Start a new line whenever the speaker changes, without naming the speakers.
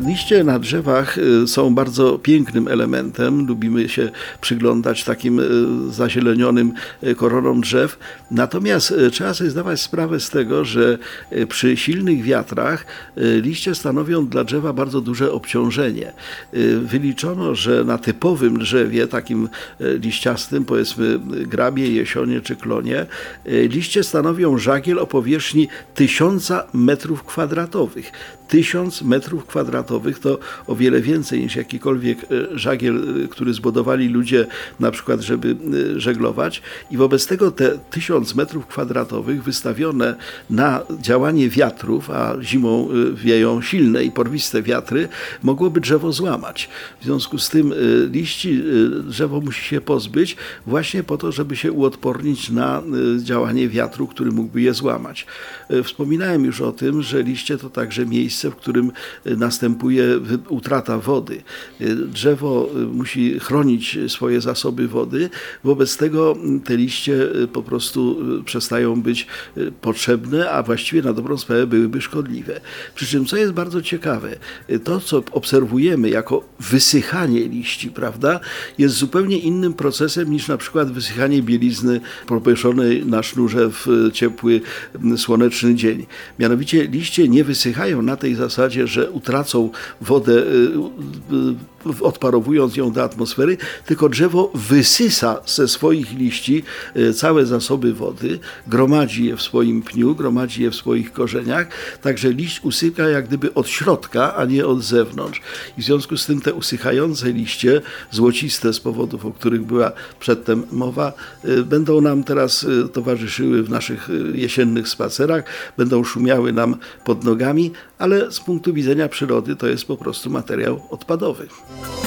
Liście na drzewach y, są bardzo pięknym elementem. Lubimy się przyglądać takim y, zazielenionym y, koronom drzew. Natomiast trzeba sobie zdawać sprawę z tego, że przy silnych wiatrach liście stanowią dla drzewa bardzo duże obciążenie. Wyliczono, że na typowym drzewie, takim liściastym, powiedzmy grabie, jesionie czy klonie, liście stanowią żagiel o powierzchni tysiąca metrów kwadratowych. Tysiąc metrów kwadratowych to o wiele więcej niż jakikolwiek e, żagiel, e, który zbudowali ludzie na przykład, żeby e, żeglować i wobec tego te tysiąc metrów kwadratowych wystawione na działanie wiatrów, a zimą wieją silne i porwiste wiatry, mogłoby drzewo złamać. W związku z tym liści drzewo musi się pozbyć właśnie po to, żeby się uodpornić na działanie wiatru, który mógłby je złamać. Wspominałem już o tym, że liście to także miejsce, w którym y, następuje utrata wody. Y, drzewo y, musi chronić swoje zasoby wody, wobec tego mm, te liście po prostu przestają być potrzebne, a właściwie na dobrą sprawę byłyby szkodliwe. Przy czym, co jest bardzo ciekawe, to co obserwujemy jako wysychanie liści, prawda, jest zupełnie innym procesem niż na przykład wysychanie bielizny propieszonej na sznurze w ciepły, słoneczny dzień. Mianowicie liście nie wysychają na tej zasadzie, że utracą wodę, y, y, odparowując ją do atmosfery, tylko drzewo wysysa ze swoich liści całe zasoby wody, gromadzi je w swoim pniu, gromadzi je w swoich korzeniach, także liść usyka jak gdyby od środka, a nie od zewnątrz. I w związku z tym te usychające liście, złociste z powodów, o których była przedtem mowa, będą nam teraz towarzyszyły w naszych jesiennych spacerach, będą szumiały nam pod nogami, ale z punktu widzenia przyrody to jest po prostu materiał odpadowy. Bye.